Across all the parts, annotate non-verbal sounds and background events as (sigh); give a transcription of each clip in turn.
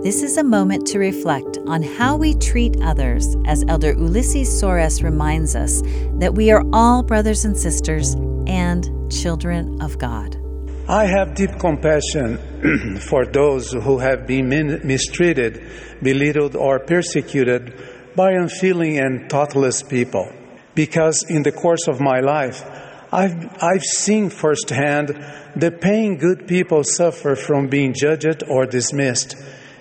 This is a moment to reflect on how we treat others, as Elder Ulisses Soares reminds us that we are all brothers and sisters and children of God. I have deep compassion (clears throat) for those who have been mistreated, belittled, or persecuted by unfeeling and thoughtless people. Because in the course of my life, I've, I've seen firsthand the pain good people suffer from being judged or dismissed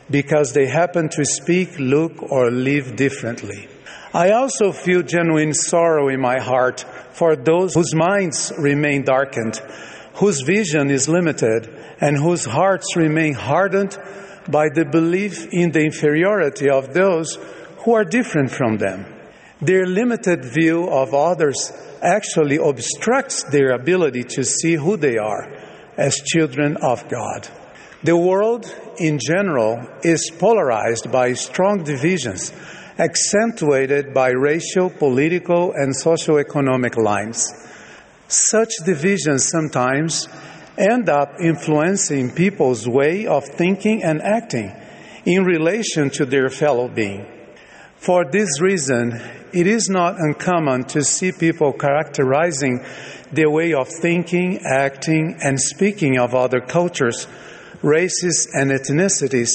because they happen to speak, look, or live differently. I also feel genuine sorrow in my heart for those whose minds remain darkened whose vision is limited and whose hearts remain hardened by the belief in the inferiority of those who are different from them. Their limited view of others actually obstructs their ability to see who they are as children of God. The world in general is polarized by strong divisions, accentuated by racial, political, and socio-economic lines. Such divisions sometimes end up influencing people's way of thinking and acting in relation to their fellow being. For this reason, it is not uncommon to see people characterizing their way of thinking, acting, and speaking of other cultures, races, and ethnicities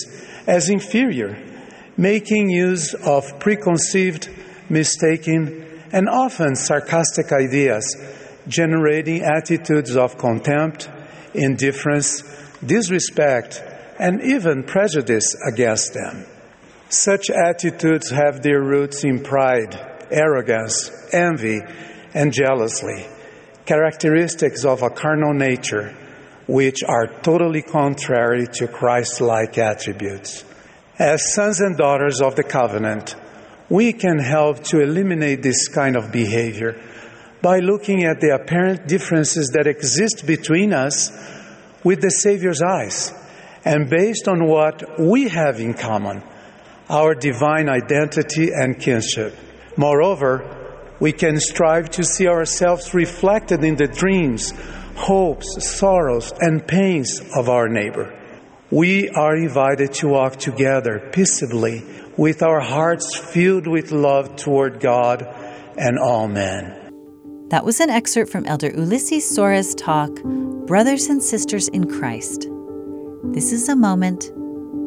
as inferior, making use of preconceived, mistaken, and often sarcastic ideas generating attitudes of contempt, indifference, disrespect, and even prejudice against them. Such attitudes have their roots in pride, arrogance, envy, and jealousy, characteristics of a carnal nature which are totally contrary to Christ like attributes. As sons and daughters of the covenant, we can help to eliminate this kind of behavior by looking at the apparent differences that exist between us with the Savior's eyes and based on what we have in common our divine identity and kinship. Moreover, we can strive to see ourselves reflected in the dreams, hopes, sorrows, and pains of our neighbor. We are invited to walk together peaceably with our hearts filled with love toward God and all men. That was an excerpt from Elder Ulisses Soares' talk, Brothers and Sisters in Christ. This is a moment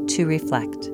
to reflect.